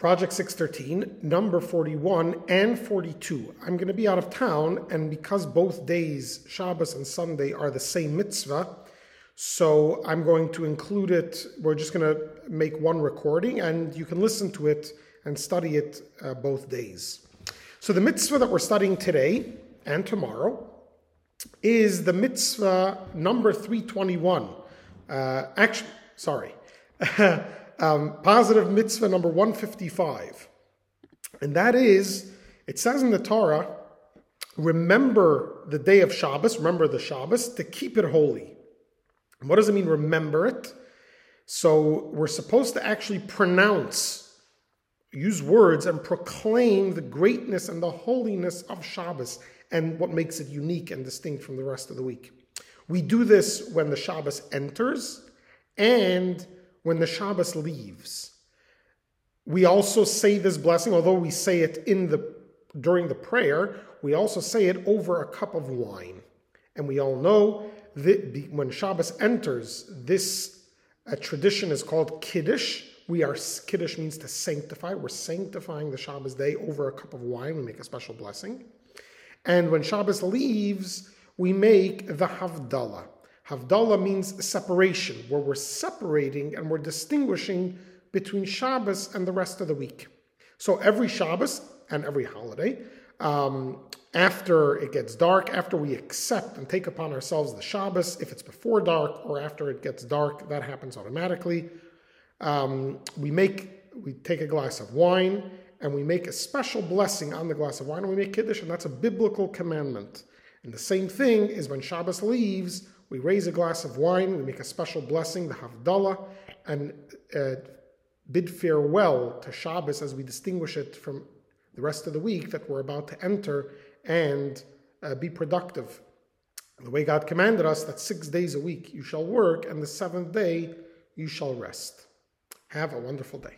Project 613, number 41 and 42. I'm going to be out of town, and because both days, Shabbos and Sunday, are the same mitzvah, so I'm going to include it. We're just going to make one recording, and you can listen to it and study it uh, both days. So the mitzvah that we're studying today and tomorrow is the mitzvah number 321. Uh, actually, sorry. um, positive mitzvah number 155. And that is, it says in the Torah, remember the day of Shabbos, remember the Shabbos, to keep it holy. And what does it mean, remember it? So we're supposed to actually pronounce, use words, and proclaim the greatness and the holiness of Shabbos and what makes it unique and distinct from the rest of the week. We do this when the Shabbos enters and when the Shabbos leaves. We also say this blessing, although we say it in the during the prayer, we also say it over a cup of wine. And we all know that when Shabbos enters, this tradition is called Kiddush. We are Kiddush means to sanctify. We're sanctifying the Shabbos day over a cup of wine. We make a special blessing. And when Shabbos leaves, we make the Havdalah. Havdalah means separation, where we're separating and we're distinguishing between Shabbos and the rest of the week. So every Shabbos and every holiday, um, after it gets dark, after we accept and take upon ourselves the Shabbos, if it's before dark or after it gets dark, that happens automatically. Um, we make we take a glass of wine and we make a special blessing on the glass of wine and we make kiddush, and that's a biblical commandment. And the same thing is when Shabbos leaves, we raise a glass of wine, we make a special blessing, the Havdalah, and uh, bid farewell to Shabbos as we distinguish it from the rest of the week that we're about to enter and uh, be productive. The way God commanded us that six days a week you shall work, and the seventh day you shall rest. Have a wonderful day.